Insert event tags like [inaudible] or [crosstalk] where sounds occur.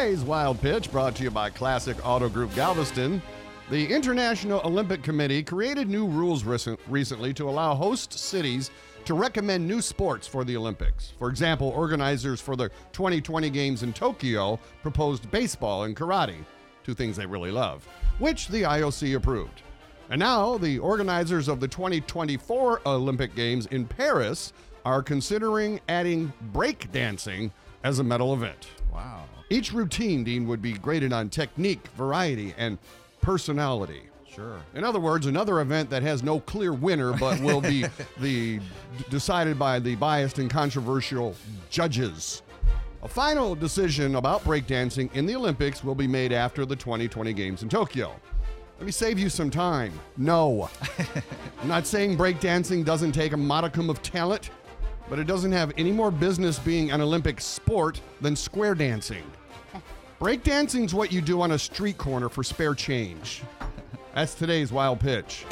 Today's Wild Pitch brought to you by Classic Auto Group Galveston. The International Olympic Committee created new rules recent, recently to allow host cities to recommend new sports for the Olympics. For example, organizers for the 2020 Games in Tokyo proposed baseball and karate, two things they really love, which the IOC approved. And now, the organizers of the 2024 Olympic Games in Paris are considering adding breakdancing as a medal event. Wow. Each routine, Dean, would be graded on technique, variety, and personality. Sure. In other words, another event that has no clear winner but will be [laughs] the decided by the biased and controversial judges. A final decision about breakdancing in the Olympics will be made after the 2020 Games in Tokyo. Let me save you some time. No. I'm [laughs] not saying breakdancing doesn't take a modicum of talent, but it doesn't have any more business being an Olympic sport than square dancing. [laughs] Breakdancing's what you do on a street corner for spare change. That's today's wild pitch.